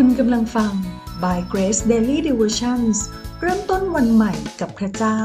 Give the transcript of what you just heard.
คุณกำลังฟัง By Grace Daily Devotions เริ่มต้นวันใหม่กับพระเจ้า